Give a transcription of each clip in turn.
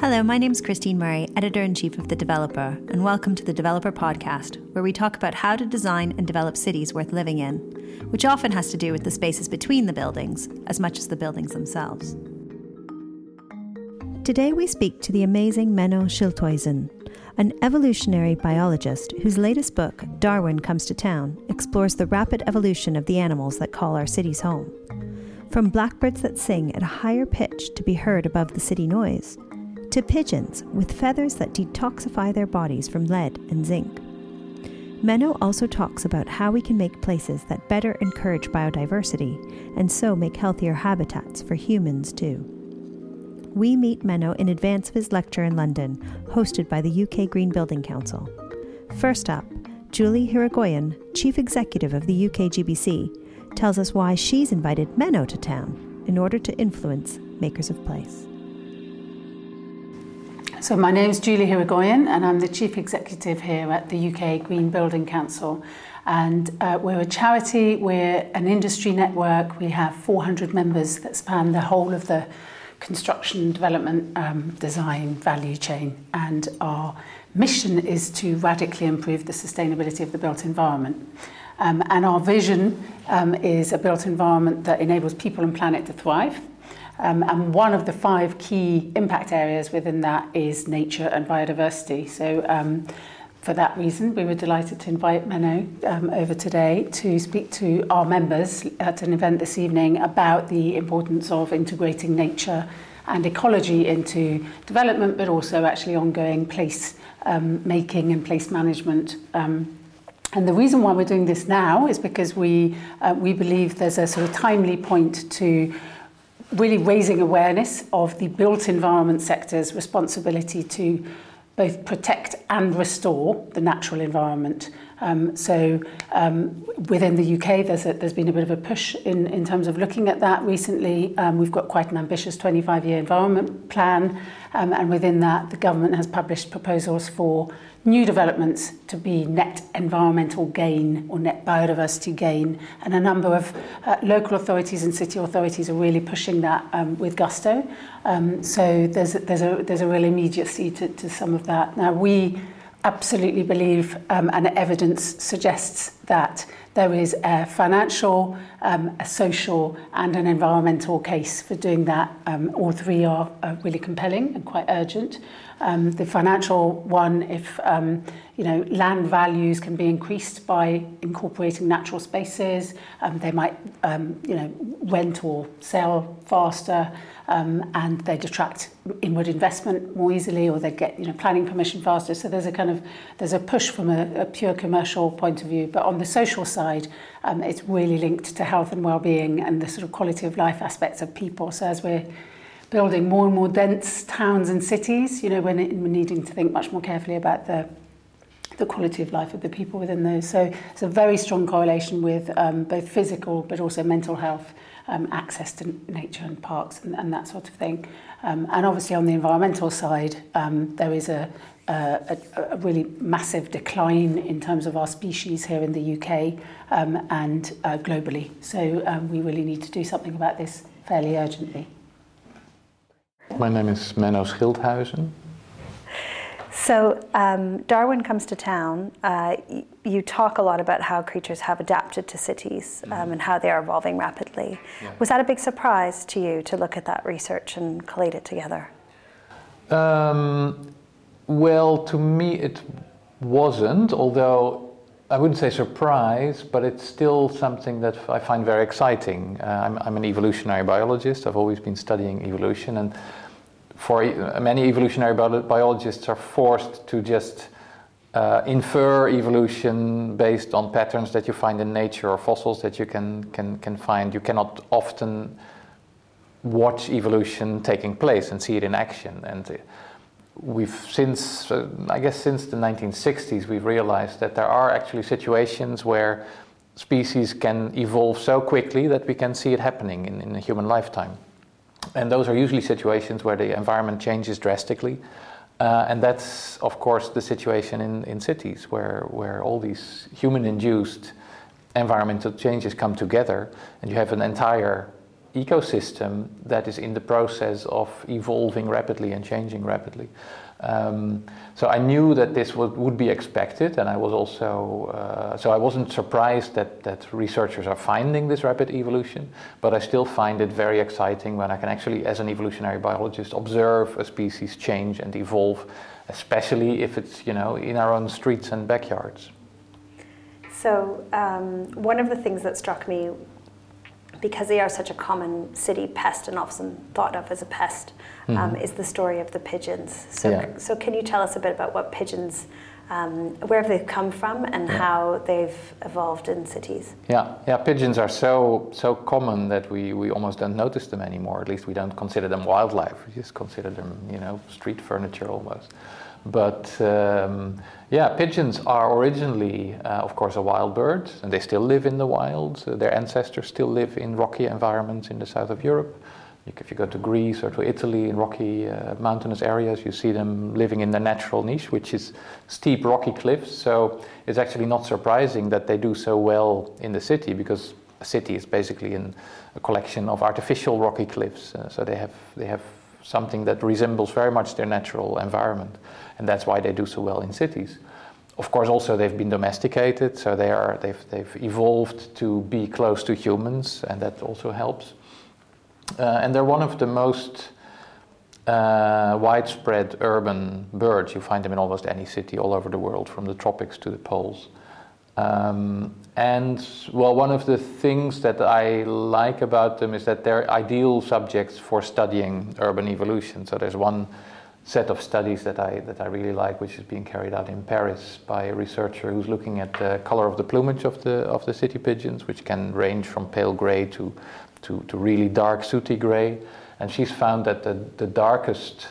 Hello, my name is Christine Murray, editor in chief of The Developer, and welcome to the Developer Podcast, where we talk about how to design and develop cities worth living in, which often has to do with the spaces between the buildings as much as the buildings themselves. Today we speak to the amazing Menno Schilthuizen, an evolutionary biologist whose latest book, Darwin Comes to Town, explores the rapid evolution of the animals that call our cities home. From blackbirds that sing at a higher pitch to be heard above the city noise, to pigeons with feathers that detoxify their bodies from lead and zinc. Menno also talks about how we can make places that better encourage biodiversity and so make healthier habitats for humans too. We meet Menno in advance of his lecture in London, hosted by the UK Green Building Council. First up, Julie Hirigoyen, Chief Executive of the UK GBC, tells us why she's invited Menno to town in order to influence makers of place. So my name is Julie Hirigoyen and I'm the Chief Executive here at the UK Green Building Council. And uh, we're a charity, we're an industry network, we have 400 members that span the whole of the construction, development, um, design, value chain. And our mission is to radically improve the sustainability of the built environment. Um, and our vision um, is a built environment that enables people and planet to thrive. Um, and one of the five key impact areas within that is nature and biodiversity. So um, for that reason, we were delighted to invite Menno um, over today to speak to our members at an event this evening about the importance of integrating nature and ecology into development, but also actually ongoing place um, making and place management. Um, and the reason why we're doing this now is because we, uh, we believe there's a sort of timely point to really raising awareness of the built environment sector's responsibility to both protect and restore the natural environment. Um, so um, within the UK, there's, a, there's been a bit of a push in, in terms of looking at that recently. Um, we've got quite an ambitious 25-year environment plan Um, and within that, the government has published proposals for new developments to be net environmental gain or net biodiversity gain. And a number of uh, local authorities and city authorities are really pushing that um, with gusto. Um, so there's, a, there's, a, there's a real immediacy to, to some of that. Now, we absolutely believe, um, and evidence suggests that There is a financial, um, a social and an environmental case for doing that. Um, all three are uh, really compelling and quite urgent. Um, the financial one, if um, you know, land values can be increased by incorporating natural spaces. Um, they might, um, you know, rent or sell faster, um, and they'd attract inward investment more easily, or they'd get, you know, planning permission faster. So there's a kind of there's a push from a, a pure commercial point of view. But on the social side, um, it's really linked to health and well-being and the sort of quality of life aspects of people. So as we're building more and more dense towns and cities, you know, when it, we're needing to think much more carefully about the the quality of life of the people within those. So it's a very strong correlation with um, both physical but also mental health, um, access to nature and parks and, and that sort of thing. Um, and obviously on the environmental side, um, there is a, a, a really massive decline in terms of our species here in the UK um, and uh, globally. So um, we really need to do something about this fairly urgently. My name is Menno Schilthuizen. So, um, Darwin comes to town. Uh, y- you talk a lot about how creatures have adapted to cities um, mm-hmm. and how they are evolving rapidly. Yeah. Was that a big surprise to you to look at that research and collate it together? Um, well, to me, it wasn't, although I wouldn't say surprise, but it's still something that I find very exciting. Uh, I'm, I'm, an evolutionary biologist. I've always been studying evolution, and for many evolutionary biologists are forced to just uh, infer evolution based on patterns that you find in nature or fossils that you can can can find. You cannot often watch evolution taking place and see it in action and. Uh, we've since, uh, I guess, since the 1960s, we've realized that there are actually situations where species can evolve so quickly that we can see it happening in, in a human lifetime. And those are usually situations where the environment changes drastically. Uh, and that's, of course, the situation in, in cities where, where all these human induced environmental changes come together and you have an entire ecosystem that is in the process of evolving rapidly and changing rapidly. Um, so I knew that this would, would be expected, and I was also uh, so I wasn't surprised that that researchers are finding this rapid evolution. But I still find it very exciting when I can actually, as an evolutionary biologist, observe a species change and evolve, especially if it's you know in our own streets and backyards. So um, one of the things that struck me because they are such a common city pest and often thought of as a pest, um, mm-hmm. is the story of the pigeons. So, yeah. so can you tell us a bit about what pigeons, um, where have they come from, and yeah. how they've evolved in cities? Yeah, yeah, pigeons are so so common that we, we almost don't notice them anymore. At least we don't consider them wildlife. We just consider them, you know, street furniture almost. But um, yeah, pigeons are originally, uh, of course, a wild bird, and they still live in the wild. Uh, their ancestors still live in rocky environments in the south of Europe. If you go to Greece or to Italy in rocky uh, mountainous areas, you see them living in their natural niche, which is steep rocky cliffs. So it's actually not surprising that they do so well in the city because a city is basically in a collection of artificial rocky cliffs. Uh, so they have, they have something that resembles very much their natural environment and that's why they do so well in cities. Of course, also they've been domesticated, so they are they've they've evolved to be close to humans, and that also helps. Uh, and they're one of the most uh, widespread urban birds. You find them in almost any city all over the world, from the tropics to the poles. Um, and well, one of the things that I like about them is that they're ideal subjects for studying urban evolution. So there's one set of studies that I, that I really like, which is being carried out in Paris by a researcher who's looking at the color of the plumage of the, of the city pigeons, which can range from pale gray to, to, to really dark sooty gray. And she's found that the, the darkest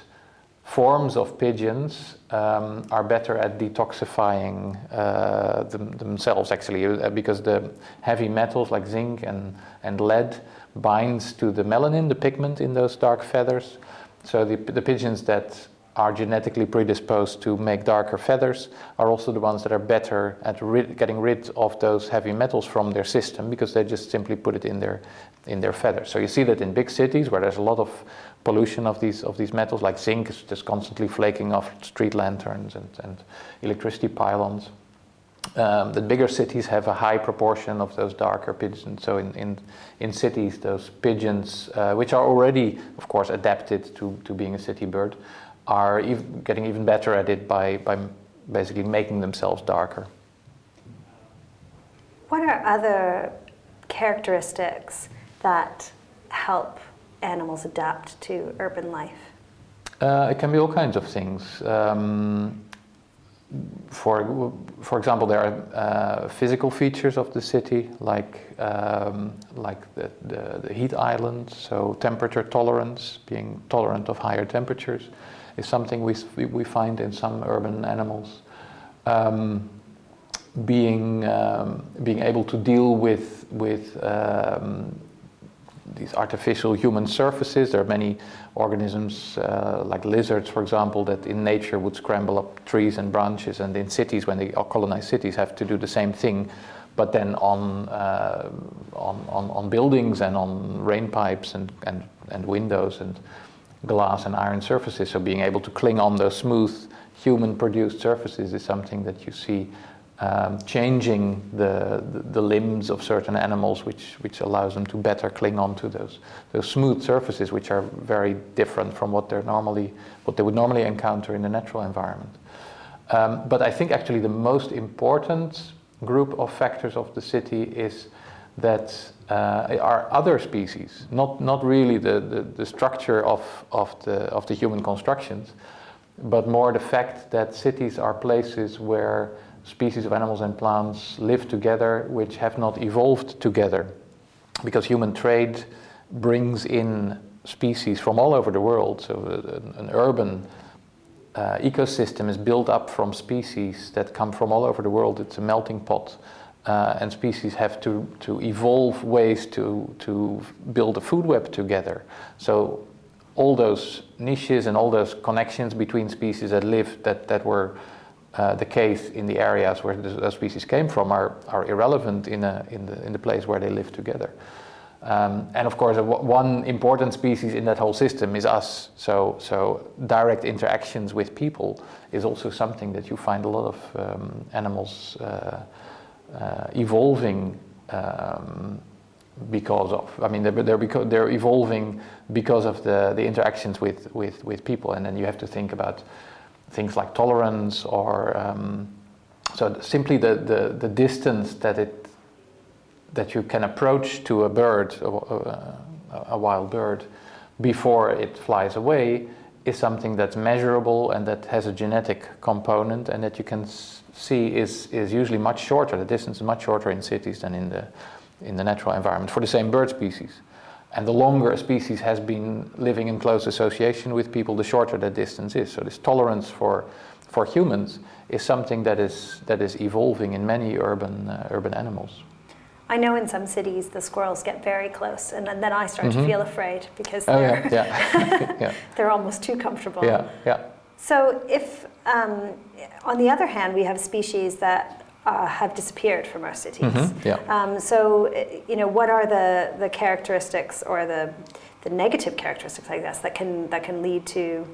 forms of pigeons um, are better at detoxifying uh, them, themselves, actually, uh, because the heavy metals like zinc and, and lead binds to the melanin, the pigment in those dark feathers. So the, the pigeons that are genetically predisposed to make darker feathers are also the ones that are better at rid, getting rid of those heavy metals from their system because they just simply put it in their in their feathers. So you see that in big cities where there's a lot of pollution of these of these metals, like zinc is just constantly flaking off street lanterns and, and electricity pylons. Um, the bigger cities have a high proportion of those darker pigeons. So in, in, in cities, those pigeons, uh, which are already, of course, adapted to, to being a city bird, are ev- getting even better at it by, by basically making themselves darker. What are other characteristics that help animals adapt to urban life? Uh, it can be all kinds of things. Um, for for example, there are uh, physical features of the city, like um, like the, the, the, heat island. So temperature tolerance, being tolerant of higher temperatures, is something we we find in some urban animals. Um, being um, being able to deal with with um, these artificial human surfaces. There are many organisms, uh, like lizards, for example, that in nature would scramble up trees and branches, and in cities, when they colonize cities, have to do the same thing, but then on uh, on, on, on buildings and on rain pipes and, and, and windows and glass and iron surfaces. So being able to cling on those smooth human-produced surfaces is something that you see um, changing the, the, the, limbs of certain animals, which, which allows them to better cling on to those, those smooth surfaces, which are very different from what, they're normally, what they would normally encounter in the natural environment. Um, but I think actually the most important group of factors of the city is that uh, are other species, not, not really the, the, the structure of, of, the, of the human constructions, but more the fact that cities are places where species of animals and plants live together which have not evolved together. Because human trade brings in species from all over the world. So, uh, an, an urban uh, ecosystem is built up from species that come from all over the world. It's a melting pot. Uh, and species have to, to evolve ways to, to build a food web together. So, all those niches and all those connections between species that live that, that were uh, the case in the areas where the species came from are, are irrelevant in, a, in, the, in the place where they live together. Um, and of course, one important species in that whole system is us. So, so direct interactions with people is also something that you find a lot of um, animals uh, uh, evolving um, because of. I mean, they're, they're, they're evolving because of the, the interactions with, with, with people. And then you have to think about things like tolerance or um, so simply the, the, the distance that it that you can approach to a bird, a, a wild bird, before it flies away is something that's measurable and that has a genetic component and that you can see is, is usually much shorter. The distance is much shorter in cities than in the, in the natural environment for the same bird species. And the longer a species has been living in close association with people, the shorter that distance is. So this tolerance for, for humans is something that is, that is evolving in many urban, uh, urban animals. I know in some cities the squirrels get very close, and then, I start mm-hmm. to feel afraid because oh, they're, yeah. Yeah. they're almost too comfortable. Yeah, yeah. So, if um, on the other hand, we have species that uh, have disappeared from our cities. Mm-hmm. Yeah. Um, so, you know, what are the, the characteristics or the, the negative characteristics, I guess, that can that can lead to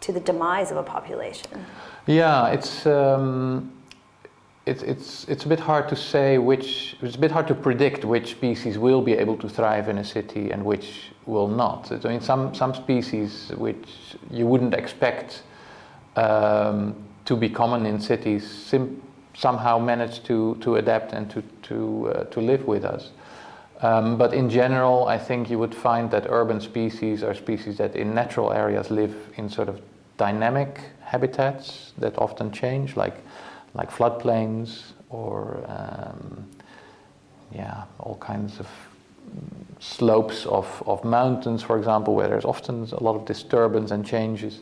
to the demise of a population? Yeah, it's. Um, it's, it's, it's a bit hard to say which, it's a bit hard to predict which species will be able to thrive in a city and which will not. I mean, some, some species which you wouldn't expect um, to be common in cities sim- somehow manage to, to adapt and to, to, uh, to live with us. Um, but in general, I think you would find that urban species are species that in natural areas live in sort of dynamic habitats that often change, like like floodplains or um, yeah, all kinds of slopes of, of mountains, for example, where there's often a lot of disturbance and changes.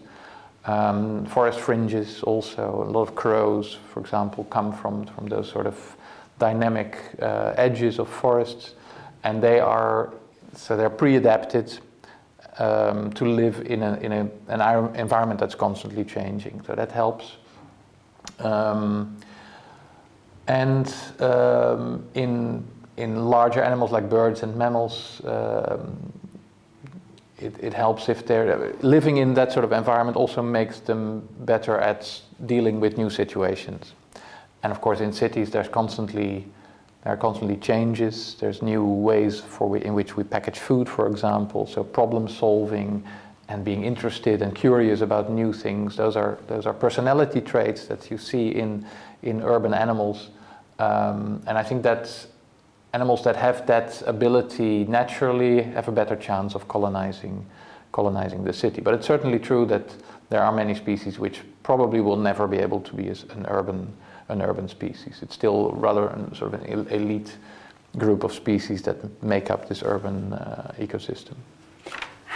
Um, forest fringes also, a lot of crows, for example, come from, from those sort of dynamic uh, edges of forests, and they are so they're pre-adapted um, to live in, a, in a, an environment that's constantly changing. So that helps. Um, and um, in, in larger animals like birds and mammals, um, it, it, helps if they're living in that sort of environment also makes them better at dealing with new situations. And of course, in cities, there's constantly there are constantly changes. There's new ways for we, in which we package food, for example. So problem solving, and being interested and curious about new things. Those are those are personality traits that you see in in urban animals, um, and I think that animals that have that ability naturally have a better chance of colonizing colonizing the city. But it's certainly true that there are many species which probably will never be able to be an urban an urban species. It's still rather an, sort of an elite group of species that make up this urban uh, ecosystem.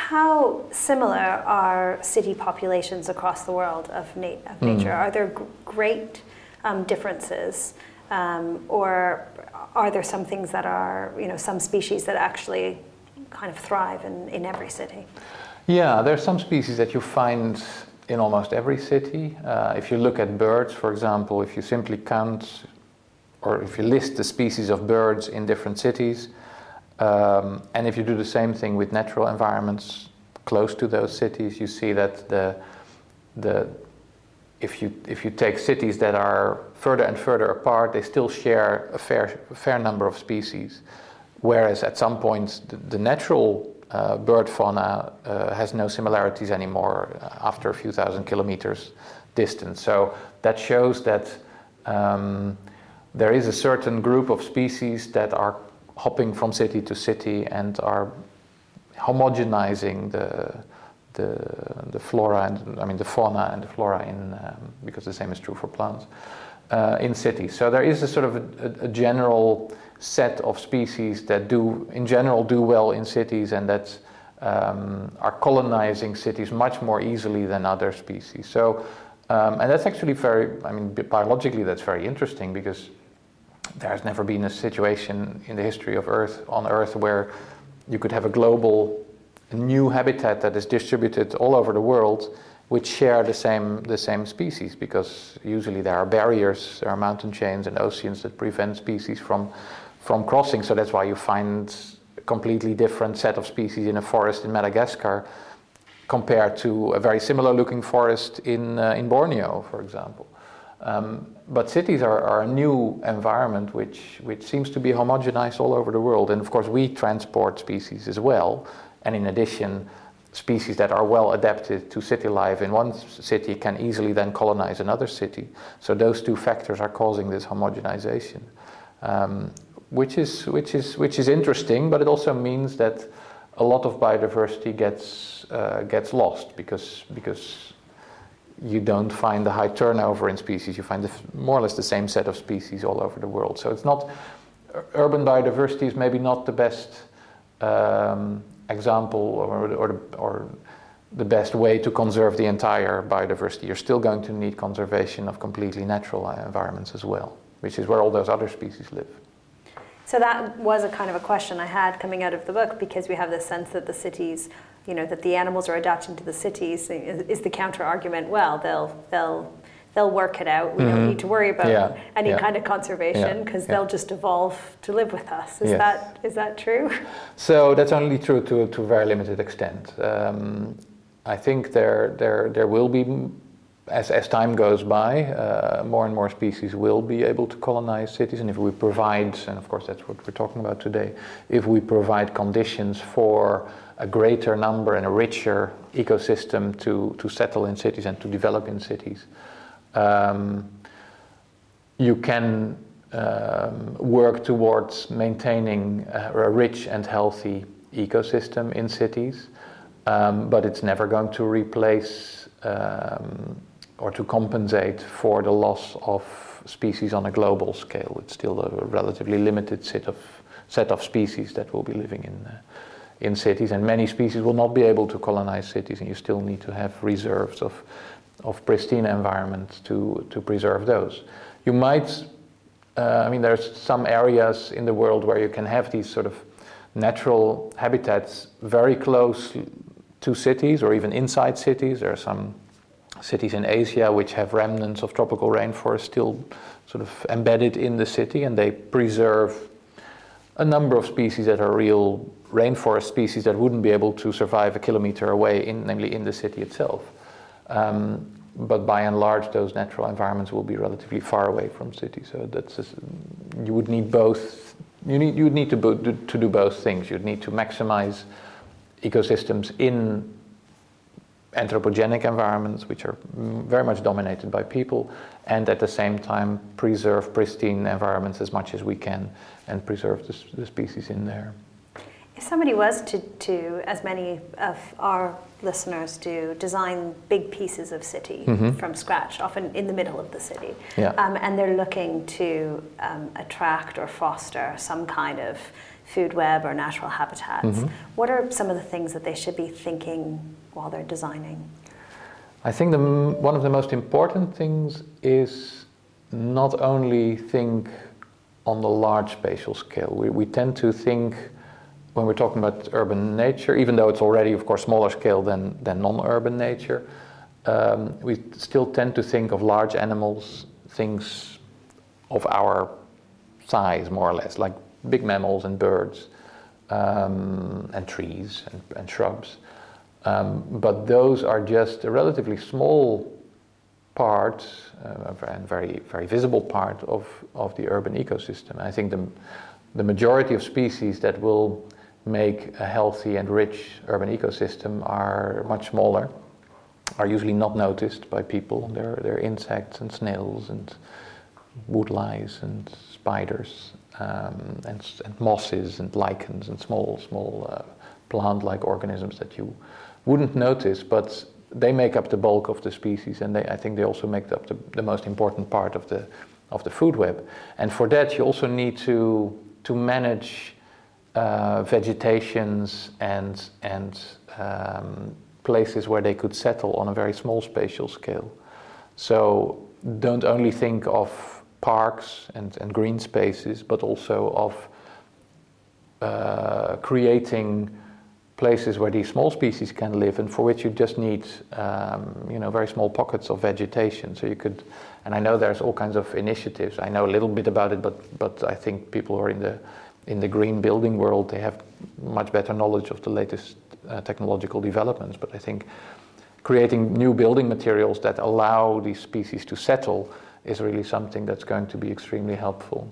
How similar are city populations across the world of, na- of hmm. nature? Mm. Are there g- great um, differences, um, or are there some things that are, you know, some species that actually kind of thrive in, in every city? Yeah, there are some species that you find in almost every city. Uh, if you look at birds, for example, if you simply count or if you list the species of birds in different cities, um, and if you do the same thing with natural environments close to those cities, you see that the, the, if, you, if you take cities that are further and further apart, they still share a fair, a fair number of species. Whereas at some points, the, the natural uh, bird fauna uh, has no similarities anymore after a few thousand kilometers distance. So that shows that um, there is a certain group of species that are hopping from city to city and are homogenizing the the, the flora and I mean the fauna and the flora in um, because the same is true for plants uh, in cities. So there is a sort of a, a, general set of species that do in general do well in cities and that um, are colonizing cities much more easily than other species. So um, and that's actually very I mean biologically that's very interesting because there has never been a situation in the history of Earth on Earth where you could have a global new habitat that is distributed all over the world which share the same the same species because usually there are barriers there are mountain chains and oceans that prevent species from from crossing so that's why you find completely different set of species in a forest in Madagascar compared to a very similar looking forest in, uh, in Borneo, for example. Um, but cities are, are, a new environment which, which seems to be homogenized all over the world. And of course, we transport species as well. And in addition, species that are well adapted to city life in one city can easily then colonize another city. So those two factors are causing this homogenization, um, which is which is which is interesting. But it also means that a lot of biodiversity gets uh, gets lost because because you don't find a high turnover in species. You find more or less the same set of species all over the world. So it's not urban biodiversity is maybe not the best um, example or, or, or the best way to conserve the entire biodiversity. You're still going to need conservation of completely natural environments as well, which is where all those other species live. So that was a kind of a question I had coming out of the book because we have this sense that the cities, you know, that the animals are adapting to the cities is the counter argument. Well, they'll they'll they'll work it out. We mm-hmm. don't need to worry about yeah. any yeah. kind of conservation because yeah. they'll just evolve to live with us. Is yes. that is that true? So that's only true to to a very limited extent. Um, I think there there there will be as, as time goes by, uh, more and more species will be able to colonize cities. And if we provide, and of course that's what we're talking about today, if we provide conditions for a greater number and a richer ecosystem to, to settle in cities and to develop in cities, um, you can um, work towards maintaining a, a, rich and healthy ecosystem in cities. Um, but it's never going to replace um, or to compensate for the loss of species on a global scale. It's still a relatively limited set of set of species that will be living in uh, in cities, and many species will not be able to colonize cities, and you still need to have reserves of of pristine environments to to preserve those. You might, uh, I mean, there's some areas in the world where you can have these sort of natural habitats very close to cities or even inside cities. There are some cities in Asia which have remnants of tropical rainforest still sort of embedded in the city, and they preserve a number of species that are real rainforest species that wouldn't be able to survive a kilometer away, in, namely in the city itself. Um, but by and large, those natural environments will be relatively far away from cities. So that's just, you would need both. You need you would need to, bo- to do both things. You'd need to maximize ecosystems in anthropogenic environments, which are very much dominated by people, and at the same time preserve pristine environments as much as we can and preserve the, the species in there. If somebody was to, to, as many of our listeners do, design big pieces of city mm-hmm. from scratch, often in the middle of the city, yeah. um, and they're looking to um, attract or foster some kind of food web or natural habitats, mm-hmm. what are some of the things that they should be thinking while they're designing? I think the, one of the most important things is not only think on the large spatial scale. We, we tend to think when we're talking about urban nature, even though it's already, of course, smaller scale than, than non urban nature, um, we still tend to think of large animals, things of our size, more or less, like big mammals and birds um, and trees and, and shrubs. Um, but those are just a relatively small part uh, and very, very visible part of, of the urban ecosystem. I think the, the majority of species that will make a healthy and rich urban ecosystem are much smaller, are usually not noticed by people. They're, they're insects and snails and woodlice and spiders um, and, and, mosses and lichens and small, small uh, plant-like organisms that you wouldn't notice, but they make up the bulk of the species, and they, I think they also make up the, the most important part of the of the food web. And for that, you also need to to manage uh, vegetations and and um, places where they could settle on a very small spatial scale. So don't only think of parks and, and green spaces, but also of uh, creating places where these small species can live and for which you just need um, you know very small pockets of vegetation so you could and I know there's all kinds of initiatives I know a little bit about it but but I think people who are in the in the green building world, they have much better knowledge of the latest uh, technological developments. But I think creating new building materials that allow these species to settle is really something that's going to be extremely helpful.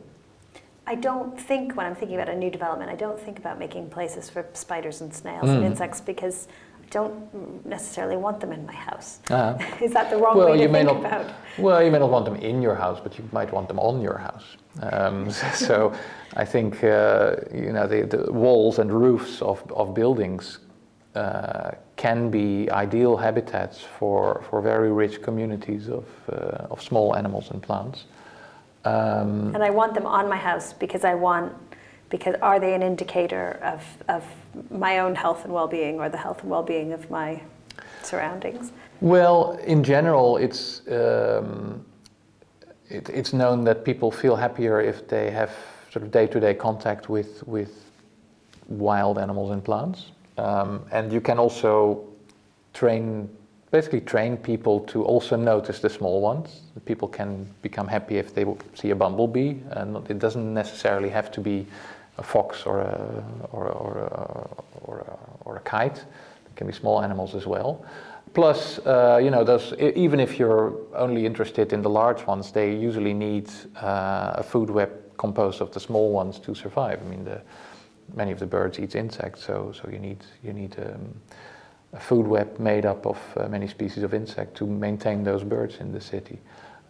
I don't think, when I'm thinking about a new development, I don't think about making places for spiders and snails mm. and insects because I don't necessarily want them in my house. Uh-huh. Is that the wrong well, way to you think not, about? Well, you may not want them in your house, but you might want them on your house. Um, so I think uh, you know the, the, walls and roofs of, of buildings uh, can be ideal habitats for, for very rich communities of, uh, of small animals and plants. Um, and I want them on my house because I want because are they an indicator of, of my own health and well-being or the health and well-being of my surroundings? Well, in general, it's um, it, it's known that people feel happier if they have sort of day-to-day contact with with wild animals and plants, um, and you can also train basically train people to also notice the small ones. People can become happy if they see a bumblebee, and it doesn't necessarily have to be a fox or a, or, or, a, or, a, or a kite. It can be small animals as well. Plus, uh, you know, those, even if you're only interested in the large ones, they usually need uh, a food web composed of the small ones to survive. I mean, the, many of the birds eat insects, so, so you need, you need um, a food web made up of uh, many species of insect to maintain those birds in the city.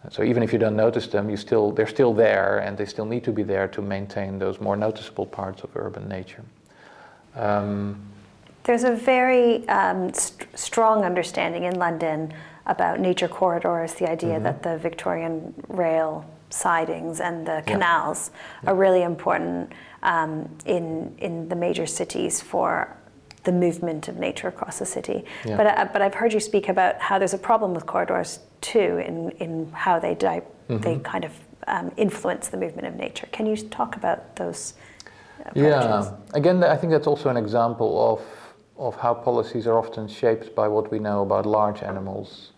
So even if you don't notice them, you still, they're still there and they still need to be there to maintain those more noticeable parts of urban nature. Um, There's a very um, st- strong understanding in London about nature corridors, the idea mm-hmm. that the Victorian rail sidings and the canals yeah. are really important um, in, in the major cities for the movement of nature across the city. Yeah. But, uh, but I've heard you speak about how there's a problem with corridors too in, in how they, di- mm-hmm. they kind of um, influence the movement of nature. Can you talk about those approaches? Yeah, again, I think that's also an example of, of how policies are often shaped by what we know about large animals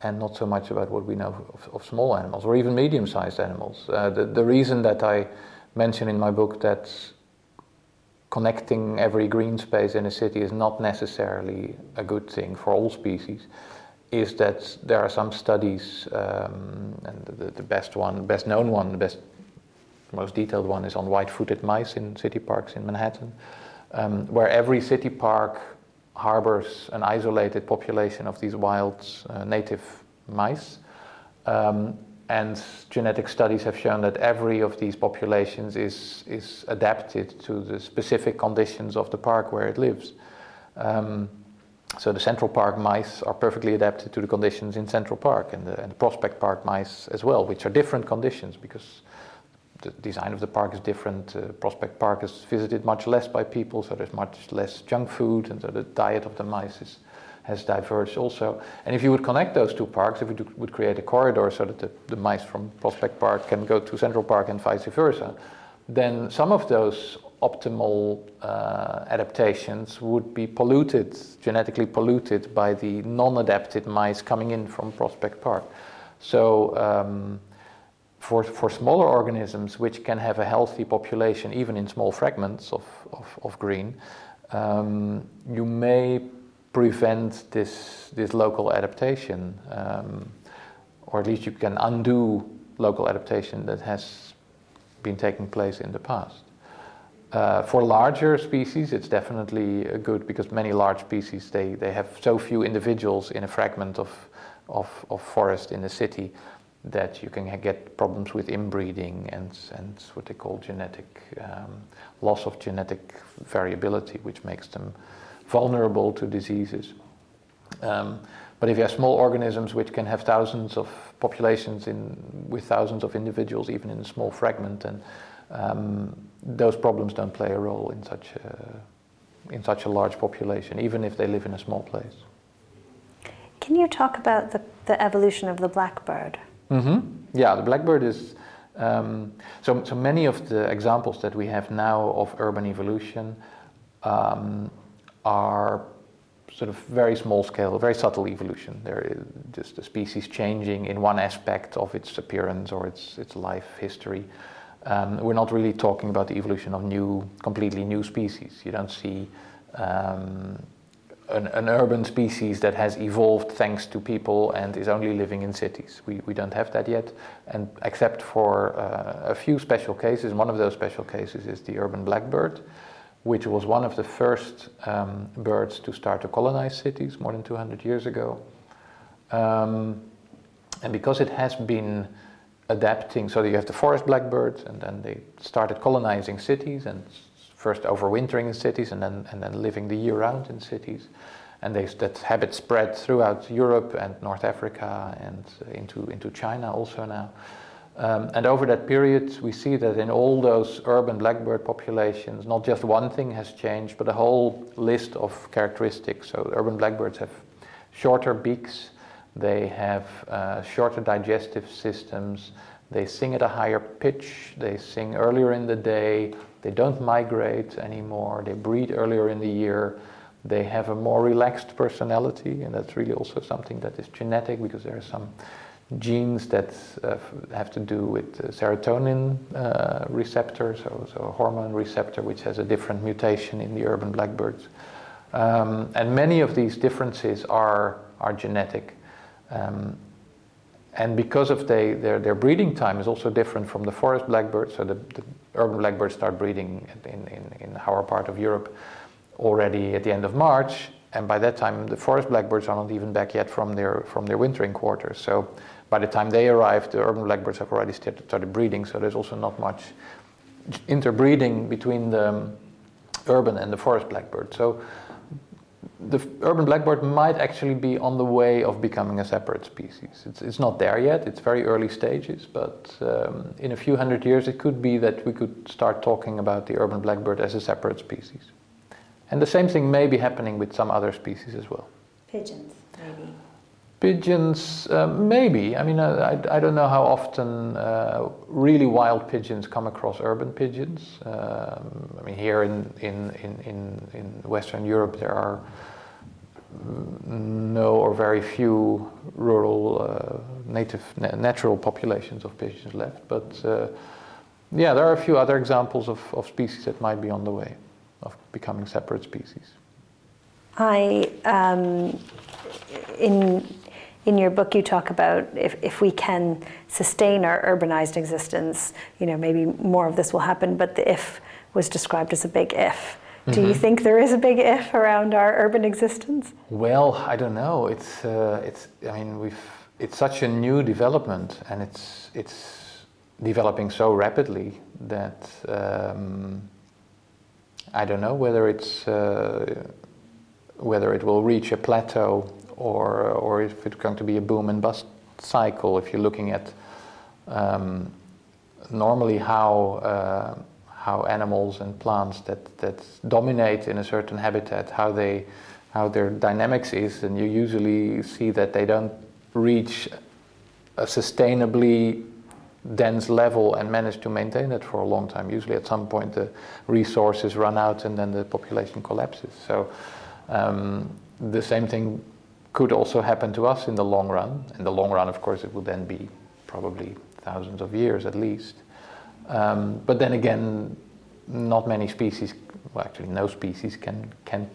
and not so much about what we know of, of small animals or even medium sized animals. Uh, the, the reason that I mention in my book that connecting every green space in a city is not necessarily a good thing for all species is that there are some studies, um, and the, the, best one, best known one, the best, most detailed one is on white-footed mice in city parks in Manhattan, um, where every city park harbors an isolated population of these wild uh, native mice. Um, and genetic studies have shown that every of these populations is, is adapted to the specific conditions of the park where it lives. Um, so the Central Park mice are perfectly adapted to the conditions in Central Park and the, and the, Prospect Park mice as well, which are different conditions because the design of the park is different. Uh, Prospect Park is visited much less by people, so there's much less junk food, and so the diet of the mice is has diverged also. And if you would connect those two parks, if you would create a corridor so that the, the mice from Prospect Park can go to Central Park and vice versa, then some of those optimal uh, adaptations would be polluted, genetically polluted by the non-adapted mice coming in from Prospect Park. So um, for, for smaller organisms which can have a healthy population even in small fragments of, of, of green, um, you may prevent this, this local adaptation, um, or at least you can undo local adaptation that has been taking place in the past. Uh, for larger species, it's definitely uh, good because many large species they, they have so few individuals in a fragment of, of, of forest in the city that you can get problems with inbreeding and, and what they call genetic um, loss of genetic variability, which makes them vulnerable to diseases. Um, but if you have small organisms which can have thousands of populations in, with thousands of individuals, even in a small fragment, then um, those problems don't play a role in such a, in such a large population, even if they live in a small place. Can you talk about the, the evolution of the blackbird? Mm-hmm. Yeah, the blackbird is. Um, so, so many of the examples that we have now of urban evolution um, are sort of very small scale, very subtle evolution. They're just a species changing in one aspect of its appearance or its, its life history. um, we're not really talking about the evolution of new, completely new species. You don't see um, an, an, urban species that has evolved thanks to people and is only living in cities. We, we don't have that yet, and except for uh, a few special cases. One of those special cases is the urban blackbird, which was one of the first um, birds to start to colonize cities more than 200 years ago. Um, and because it has been adapting, so you have the forest blackbirds, and then they started colonizing cities and first overwintering in cities and then, and then living the year round in cities. And they, that habit spread throughout Europe and North Africa and into, into China also now. Um, and over that period, we see that in all those urban blackbird populations, not just one thing has changed, but a whole list of characteristics. So, urban blackbirds have shorter beaks, they have uh, shorter digestive systems, they sing at a higher pitch, they sing earlier in the day, they don't migrate anymore, they breed earlier in the year, they have a more relaxed personality, and that's really also something that is genetic because there are some genes that uh, have to do with serotonin uh, receptor, so, so a hormone receptor, which has a different mutation in the urban blackbirds. Um, and many of these differences are, are genetic. Um, and because of they, their, their breeding time is also different from the forest blackbirds, so the, the urban blackbirds start breeding in, in, in our part of Europe already at the end of March, and by that time the forest blackbirds are not even back yet from their, from their wintering quarters. So by the time they arrive, the urban blackbirds have already started breeding, so there's also not much interbreeding between the urban and the forest blackbird. So the urban blackbird might actually be on the way of becoming a separate species. It's, it's not there yet, it's very early stages, but um, in a few hundred years it could be that we could start talking about the urban blackbird as a separate species. And the same thing may be happening with some other species as well. Pigeons, maybe. Pigeons, uh, maybe. I mean, uh, I, I don't know how often uh, really wild pigeons come across urban pigeons. Um, I mean, here in, in, in, in Western Europe, there are no or very few rural uh, native natural populations of pigeons left. But uh, yeah, there are a few other examples of, of species that might be on the way of becoming separate species. I um, in in your book you talk about if, if we can sustain our urbanized existence, you know, maybe more of this will happen, but the if was described as a big if. Do mm-hmm. you think there is a big if around our urban existence? Well, I don't know. It's uh, it's. I mean, we've. It's such a new development, and it's it's developing so rapidly that um, I don't know whether it's uh, whether it will reach a plateau or or if it's going to be a boom and bust cycle. If you're looking at um, normally how uh, how animals and plants that, that dominate in a certain habitat, how they how their dynamics is, and you usually see that they don't reach a sustainably dense level and manage to maintain it for a long time. Usually, at some point, the resources run out and then the population collapses. So, um, the same thing could also happen to us in the long run. In the long run, of course, it would then be probably thousands of years at least. Um, but then again, not many species, well, actually, no species can can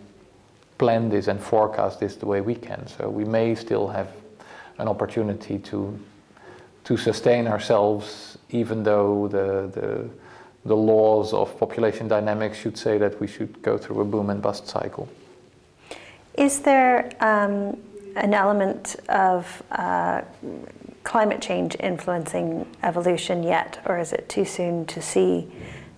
plan this and forecast this the way we can. So we may still have an opportunity to to sustain ourselves, even though the the the laws of population dynamics should say that we should go through a boom and bust cycle. Is there um, an element of uh, climate change influencing evolution yet, or is it too soon to see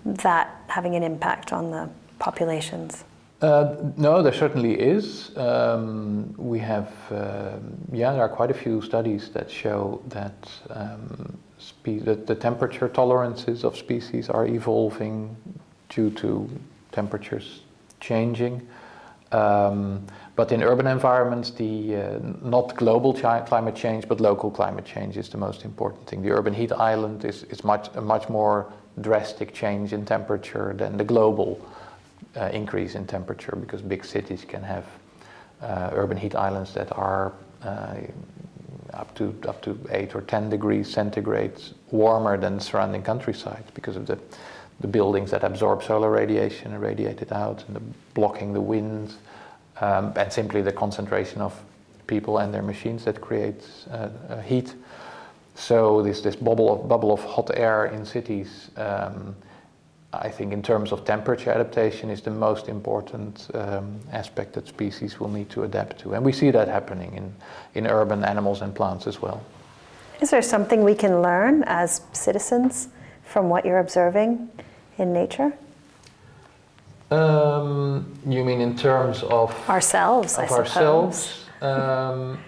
that having an impact on the populations? Uh, no, there certainly is. Um, we have, uh, yeah, there are quite a few studies that show that, um, spe- that the temperature tolerances of species are evolving due to temperatures changing. Um, but in urban environments, the uh, not global climate change, but local climate change is the most important thing. The urban heat island is, is much a much more drastic change in temperature than the global uh, increase in temperature, because big cities can have uh, urban heat islands that are uh, up to up to eight or ten degrees centigrade warmer than the surrounding countryside because of the the buildings that absorb solar radiation and radiate it out, and the blocking the wind, um, and simply the concentration of people and their machines that creates uh, uh, heat. So this this bubble of bubble of hot air in cities. Um, I think in terms of temperature adaptation is the most important um, aspect that species will need to adapt to. And we see that happening in, in urban animals and plants as well. Is there something we can learn as citizens from what you're observing in nature? Um, you mean in terms of ourselves? Of ourselves. Um,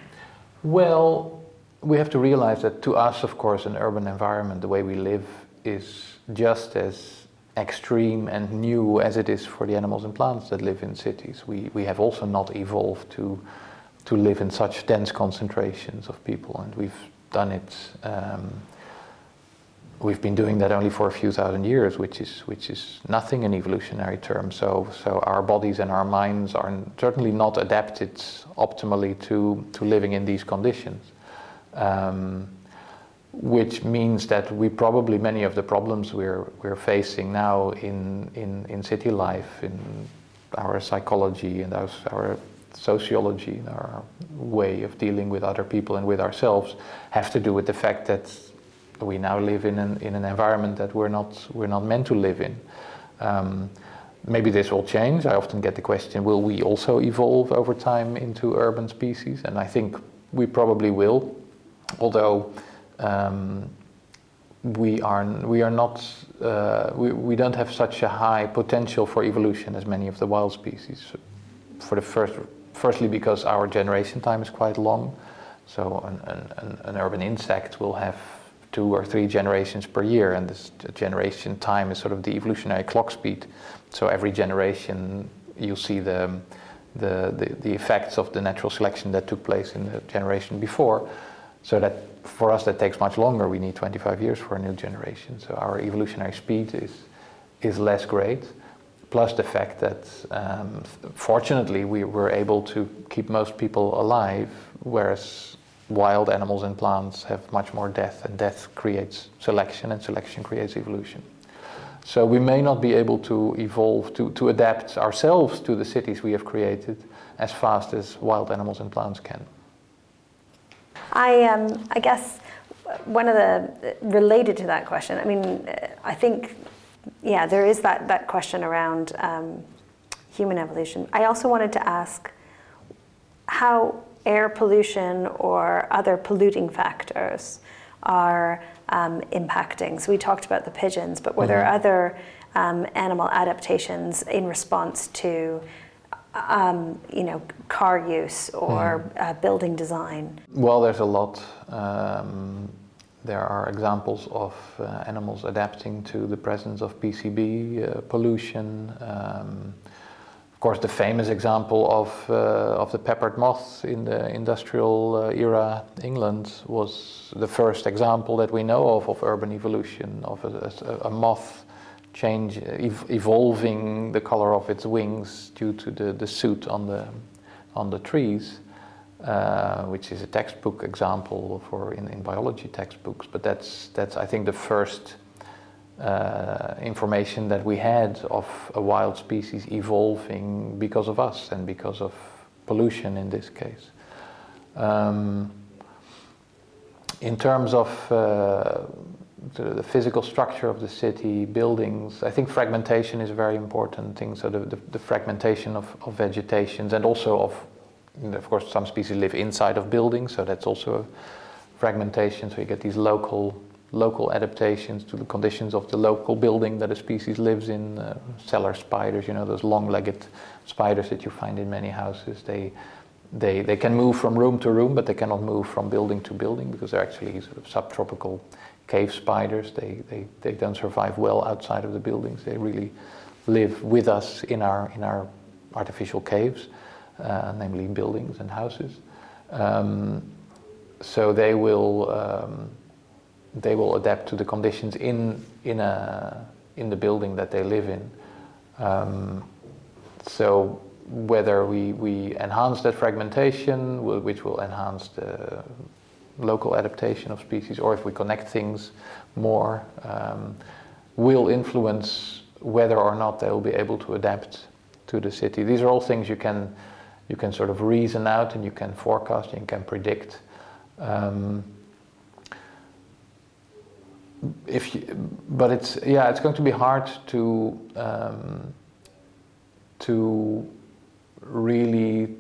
well, we have to realize that to us, of course, an urban environment, the way we live, is just as extreme and new as it is for the animals and plants that live in cities. We, we have also not evolved to, to live in such dense concentrations of people, and we've done it. Um, we've been doing that only for a few thousand years, which is which is nothing in evolutionary terms. So so our bodies and our minds are certainly not adapted optimally to to living in these conditions. Um, which means that we probably many of the problems we're we're facing now in in, in city life, in our psychology and our, our sociology and our way of dealing with other people and with ourselves, have to do with the fact that we now live in an in an environment that we're not we're not meant to live in. Um, maybe this will change. I often get the question: Will we also evolve over time into urban species? And I think we probably will, although um, we are we are not uh, we, we don't have such a high potential for evolution as many of the wild species. For the first, firstly, because our generation time is quite long, so an, an, an urban insect will have two or three generations per year, and this generation time is sort of the evolutionary clock speed. So every generation, you see the the, the, the effects of the natural selection that took place in the generation before. So that for us that takes much longer. We need 25 years for a new generation. So our evolutionary speed is is less great. Plus the fact that um, fortunately we were able to keep most people alive, whereas wild animals and plants have much more death, and death creates selection, and selection creates evolution. So we may not be able to evolve, to, to adapt ourselves to the cities we have created as fast as wild animals and plants can. I, um, I guess one of the related to that question. I mean, I think, yeah, there is that that question around um, human evolution. I also wanted to ask how air pollution or other polluting factors are um, impacting. So we talked about the pigeons, but were mm-hmm. there other um, animal adaptations in response to um, you know, car use or mm. uh, building design? Well, there's a lot. Um, there are examples of uh, animals adapting to the presence of PCB uh, pollution. Um, of course, the famous example of, uh, of the peppered moth in the industrial uh, era England was the first example that we know of of urban evolution of a, a, a moth change, ev evolving the color of its wings due to the, the soot on the, on the trees, uh, which is a textbook example for in, in biology textbooks. But that's, that's, I think, the first uh, information that we had of a wild species evolving because of us and because of pollution in this case. Um, in terms of uh, the, physical structure of the city, buildings. I think fragmentation is a very important thing. So the, the, the fragmentation of, of vegetations and also of, of course, some species live inside of buildings, so that's also fragmentation. So you get these local local adaptations to the conditions of the local building that a species lives in. Uh, cellar spiders, you know, those long-legged spiders that you find in many houses. They they, they can move from room to room, but they cannot move from building to building because they're actually sort of subtropical cave spiders. They, they, they don't survive well outside of the buildings. They really live with us in our, in our artificial caves, uh, namely buildings and houses. Um, so they will, um, they will adapt to the conditions in, in, a, in the building that they live in. Um, so whether we, we enhance that fragmentation, which will enhance the local adaptation of species, or if we connect things more, um, will influence whether or not they will be able to adapt to the city. These are all things you can you can sort of reason out and you can forecast and you can predict. Um, if you, but it's yeah, it's going to be hard to um, to really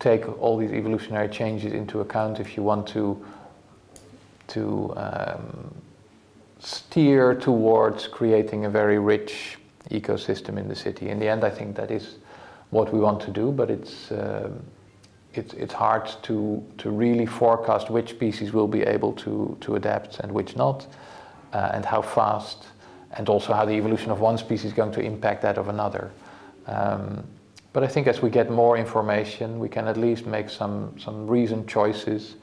take all these evolutionary changes into account if you want to to um, steer towards creating a very rich ecosystem in the city. In the end, I think that is what we want to do, but it's um, it's, it's hard to, to really forecast which species will be able to, to adapt and which not uh, and how fast, and also how the evolution of one species is going to impact that of another. Um, but I think as we get more information, we can at least make some, some reasoned choices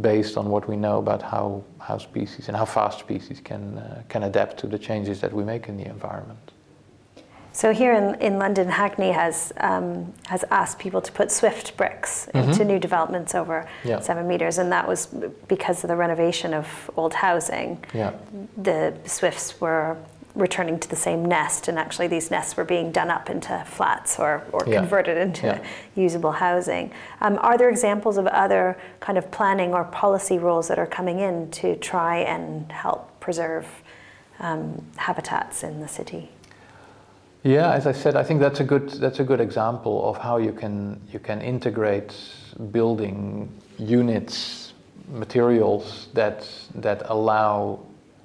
based on what we know about how, how species and how fast species can, uh, can adapt to the changes that we make in the environment. So here in, in London, Hackney has um, has asked people to put Swift bricks mm-hmm. into new developments over yeah. seven meters, and that was because of the renovation of old housing. Yeah. The Swifts were returning to the same nest, and actually these nests were being done up into flats or, or yeah. converted into usable housing. Um, are there examples of other kind of planning or policy rules that are coming in to try and help preserve um, habitats in the city? Yeah, as I said, I think that's a good that's a good example of how you can you can integrate building units, materials that that allow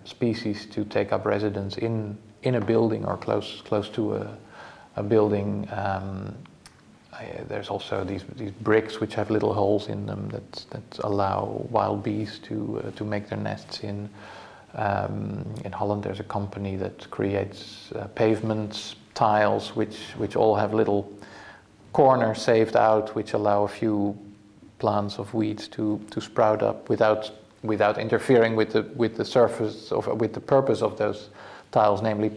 species to take up residence in in a building or close close to a, a building. Um, I, there's also these these bricks which have little holes in them that that allow wild bees to uh, to make their nests in. Um, in Holland, there's a company that creates uh, pavements tiles which, which all have little corners saved out which allow a few plants of weeds to, to sprout up without, without interfering with the, with the surface of, with the purpose of those tiles, namely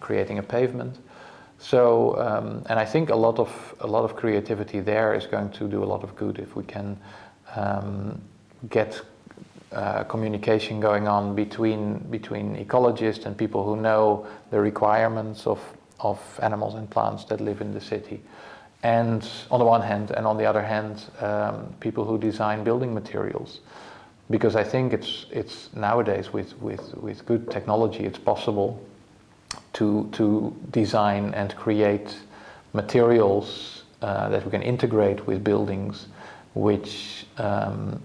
creating a pavement. So, um, and I think a lot of a lot of creativity there is going to do a lot of good if we can um, get uh, communication going on between between ecologists and people who know the requirements of of animals and plants that live in the city. And on the one hand, and on the other hand, um, people who design building materials. Because I think it's, it's nowadays with, with, with good technology, it's possible to, to design and create materials uh, that we can integrate with buildings which um,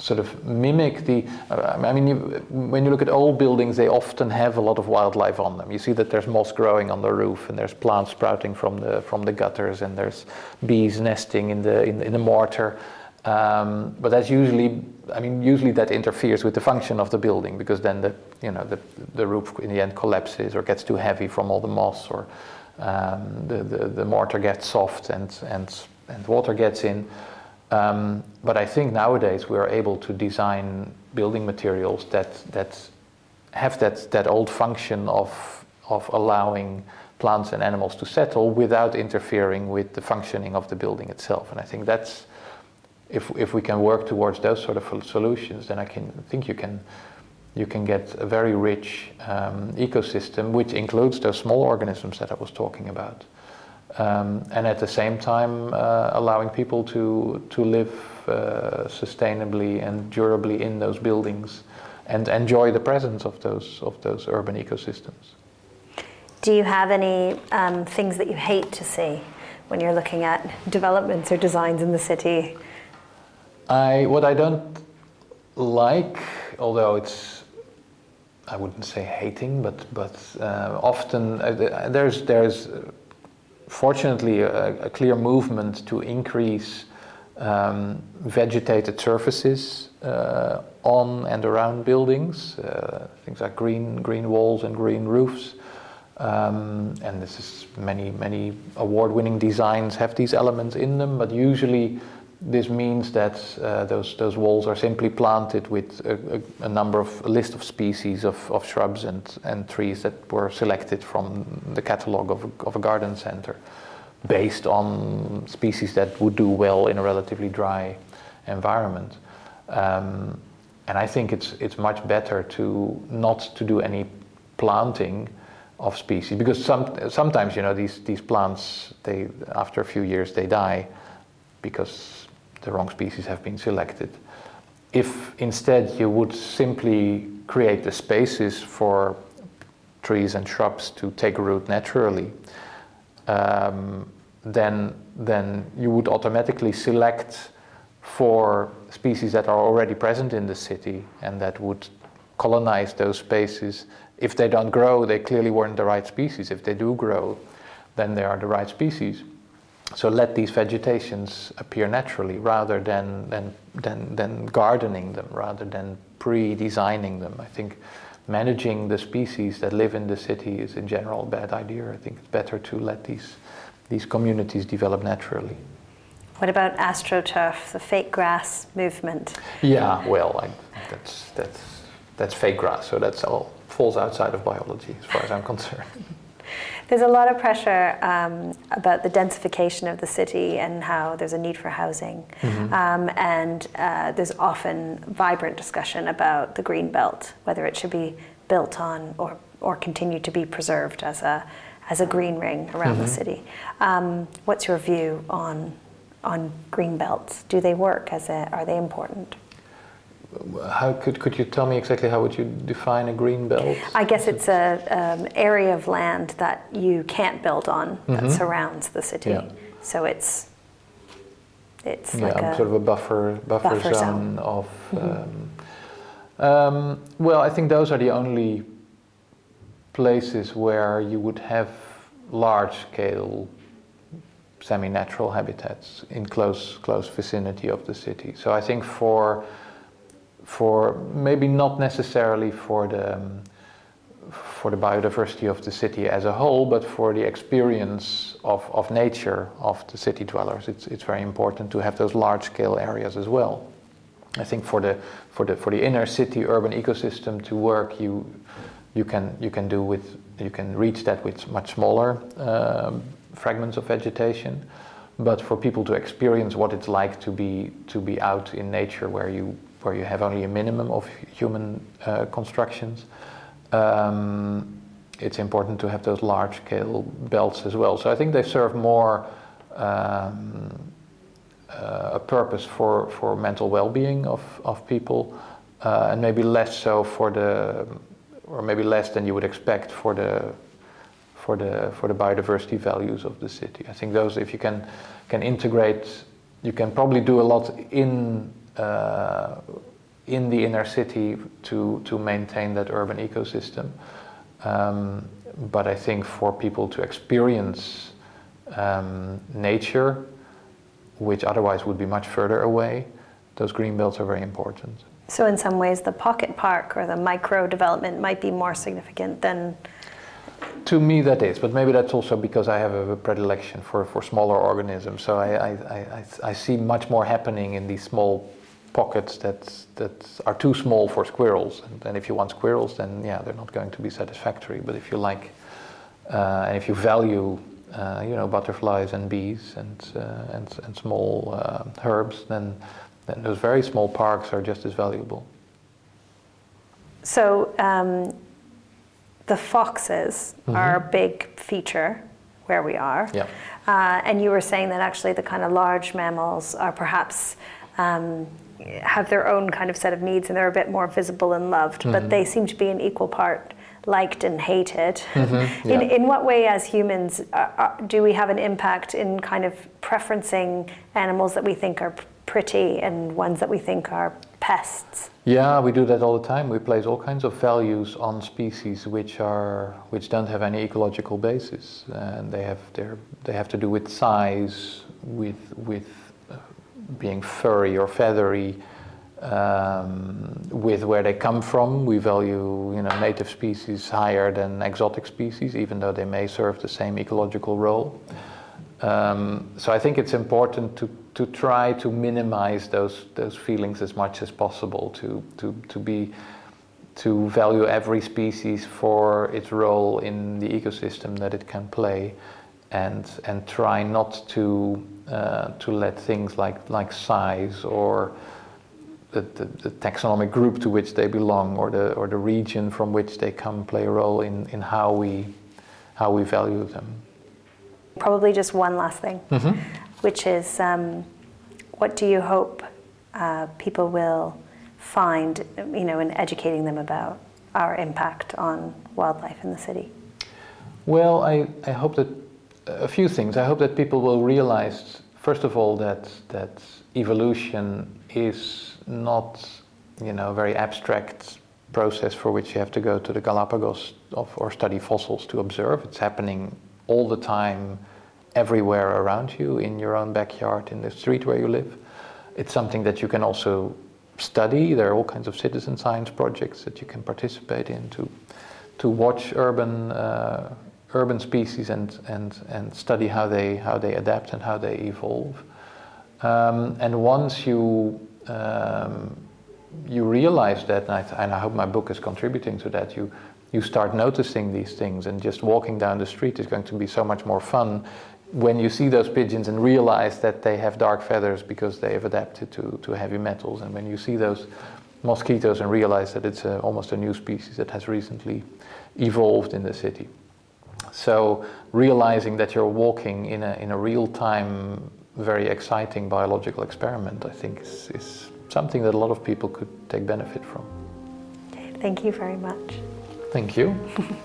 sort of mimic the. Uh, I mean, you, when you look at old buildings, they often have a lot of wildlife on them. You see that there's moss growing on the roof, and there's plants sprouting from the from the gutters, and there's bees nesting in the in, in the mortar. Um, but that's usually, I mean, usually that interferes with the function of the building because then the you know the the roof in the end collapses or gets too heavy from all the moss, or um, the, the the mortar gets soft and and and water gets in. Um, but I think nowadays we are able to design building materials that that have that that old function of of allowing plants and animals to settle without interfering with the functioning of the building itself. And I think that's if if we can work towards those sort of solutions, then I can I think you can you can get a very rich um, ecosystem, which includes those small organisms that I was talking about um, and at the same time uh, allowing people to to live uh, sustainably and durably in those buildings and enjoy the presence of those of those urban ecosystems. Do you have any um, things that you hate to see when you're looking at developments or designs in the city? I what I don't like, although it's I wouldn't say hating, but but uh, often uh, there's there's fortunately a, a, clear movement to increase um, vegetated surfaces uh, on and around buildings, uh, things like green green walls and green roofs. Um, and this is many many award-winning designs have these elements in them, but usually this means that uh, those those walls are simply planted with a, a, a, number of a list of species of, of shrubs and, and trees that were selected from the catalog of, of a garden center based on species that would do well in a relatively dry environment. Um, and I think it's it's much better to not to do any planting of species because some sometimes you know these these plants they after a few years they die because the wrong species have been selected. If instead you would simply create the spaces for trees and shrubs to take root naturally, um, then then you would automatically select for species that are already present in the city and that would colonize those spaces. If they don't grow, they clearly weren't the right species. If they do grow, then they are the right species. So let these vegetations appear naturally rather than, than, than, than gardening them, rather than pre designing them. I think managing the species that live in the city is in general a bad idea. I think it's better to let these, these communities develop naturally. What about astroturf, the fake grass movement? Yeah, well, I, that's, that's, that's fake grass, so that's all falls outside of biology as far as I'm concerned. There's a lot of pressure um, about the densification of the city and how there's a need for housing. Mm-hmm. Um, and uh, there's often vibrant discussion about the green belt, whether it should be built on or, or continue to be preserved as a, as a green ring around mm-hmm. the city. Um, what's your view on, on green belts? Do they work? As a, are they important? How could, could you tell me exactly how would you define a green belt? I guess it's a um, area of land that you can't build on that mm-hmm. surrounds the city. Yeah. So it's it's yeah, like a sort of a buffer buffer, buffer zone, zone, of. Mm-hmm. Um, um, well, I think those are the only places where you would have large scale semi-natural habitats in close close vicinity of the city. So I think for for maybe not necessarily for the um, for the biodiversity of the city as a whole, but for the experience of, of nature of the city dwellers, it's, it's very important to have those large scale areas as well. I think for the for the for the inner city urban ecosystem to work, you you can you can do with you can reach that with much smaller um, fragments of vegetation. But for people to experience what it's like to be to be out in nature, where you where you have only a minimum of human uh, constructions, um, it's important to have those large scale belts as well. So I think they serve more um, uh, a purpose for, for mental well being of, of people, uh, and maybe less so for the, or maybe less than you would expect for the. For the, for the biodiversity values of the city, I think those if you can can integrate, you can probably do a lot in in the inner city to, to maintain that urban ecosystem. Um, but I think for people to experience um, nature, which otherwise would be much further away, those green belts are very important. So, in some ways, the pocket park or the micro development might be more significant than. To me, that is, but maybe that's also because I have a predilection for, for smaller organisms. So I, I, I, I see much more happening in these small pockets that that are too small for squirrels. And, and, if you want squirrels, then yeah, they're not going to be satisfactory. But if you like, uh, and if you value, uh, you know, butterflies and bees and uh, and, and small uh, herbs, then then those very small parks are just as valuable. So um, the foxes mm-hmm. are a big feature where we are. Yeah. Uh, and you were saying that actually the kind of large mammals are perhaps um, have their own kind of set of needs and they're a bit more visible and loved, mm-hmm. but they seem to be an equal part liked and hated. Mm-hmm, yeah. in, in what way, as humans, uh, uh, do we have an impact in kind of preferencing animals that we think are pretty and ones that we think are pests? Yeah, we do that all the time. We place all kinds of values on species which are which don't have any ecological basis, and they have their, they have to do with size, with with being furry or feathery, um, with where they come from. We value you know, native species higher than exotic species, even though they may serve the same ecological role. Um, so I think it's important to, to try to minimize those, those feelings as much as possible, to, to, to, be, to value every species for its role in the ecosystem that it can play, and, and try not to uh, to let things like like size or the, the, the, taxonomic group to which they belong or the, or the region from which they come play a role in, in how, we, how we value them. Probably just one last thing, mm-hmm. which is um, what do you hope uh, people will find, you know, in educating them about our impact on wildlife in the city? Well, I, I hope that a few things. I hope that people will realize, first of all, that, that evolution is not, you know, a very abstract process for which you have to go to the Galapagos of, or study fossils to observe. It's happening all the time, everywhere around you, in your own backyard, in the street where you live. It's something that you can also study. There are all kinds of citizen science projects that you can participate in to, to watch urban, uh, urban species and, and, and study how they, how they adapt and how they evolve. Um, and once you, um, you realize that, and I, and I hope my book is contributing to that, you, you start noticing these things, and just walking down the street is going to be so much more fun when you see those pigeons and realize that they have dark feathers because they have adapted to, to heavy metals, and when you see those mosquitoes and realize that it's a, almost a new species that has recently evolved in the city. So realizing that you're walking in a, in a real-time, very exciting biological experiment, I think is, is something that a lot of people could take benefit from. Thank you very much. Thank you.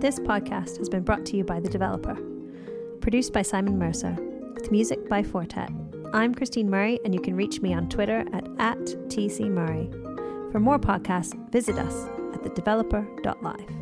This podcast has been brought to you by The Developer, produced by Simon Mercer, with music by Fortet. I'm Christine Murray, and you can reach me on Twitter at, at TCMurray. For more podcasts, visit us at thedeveloper.live.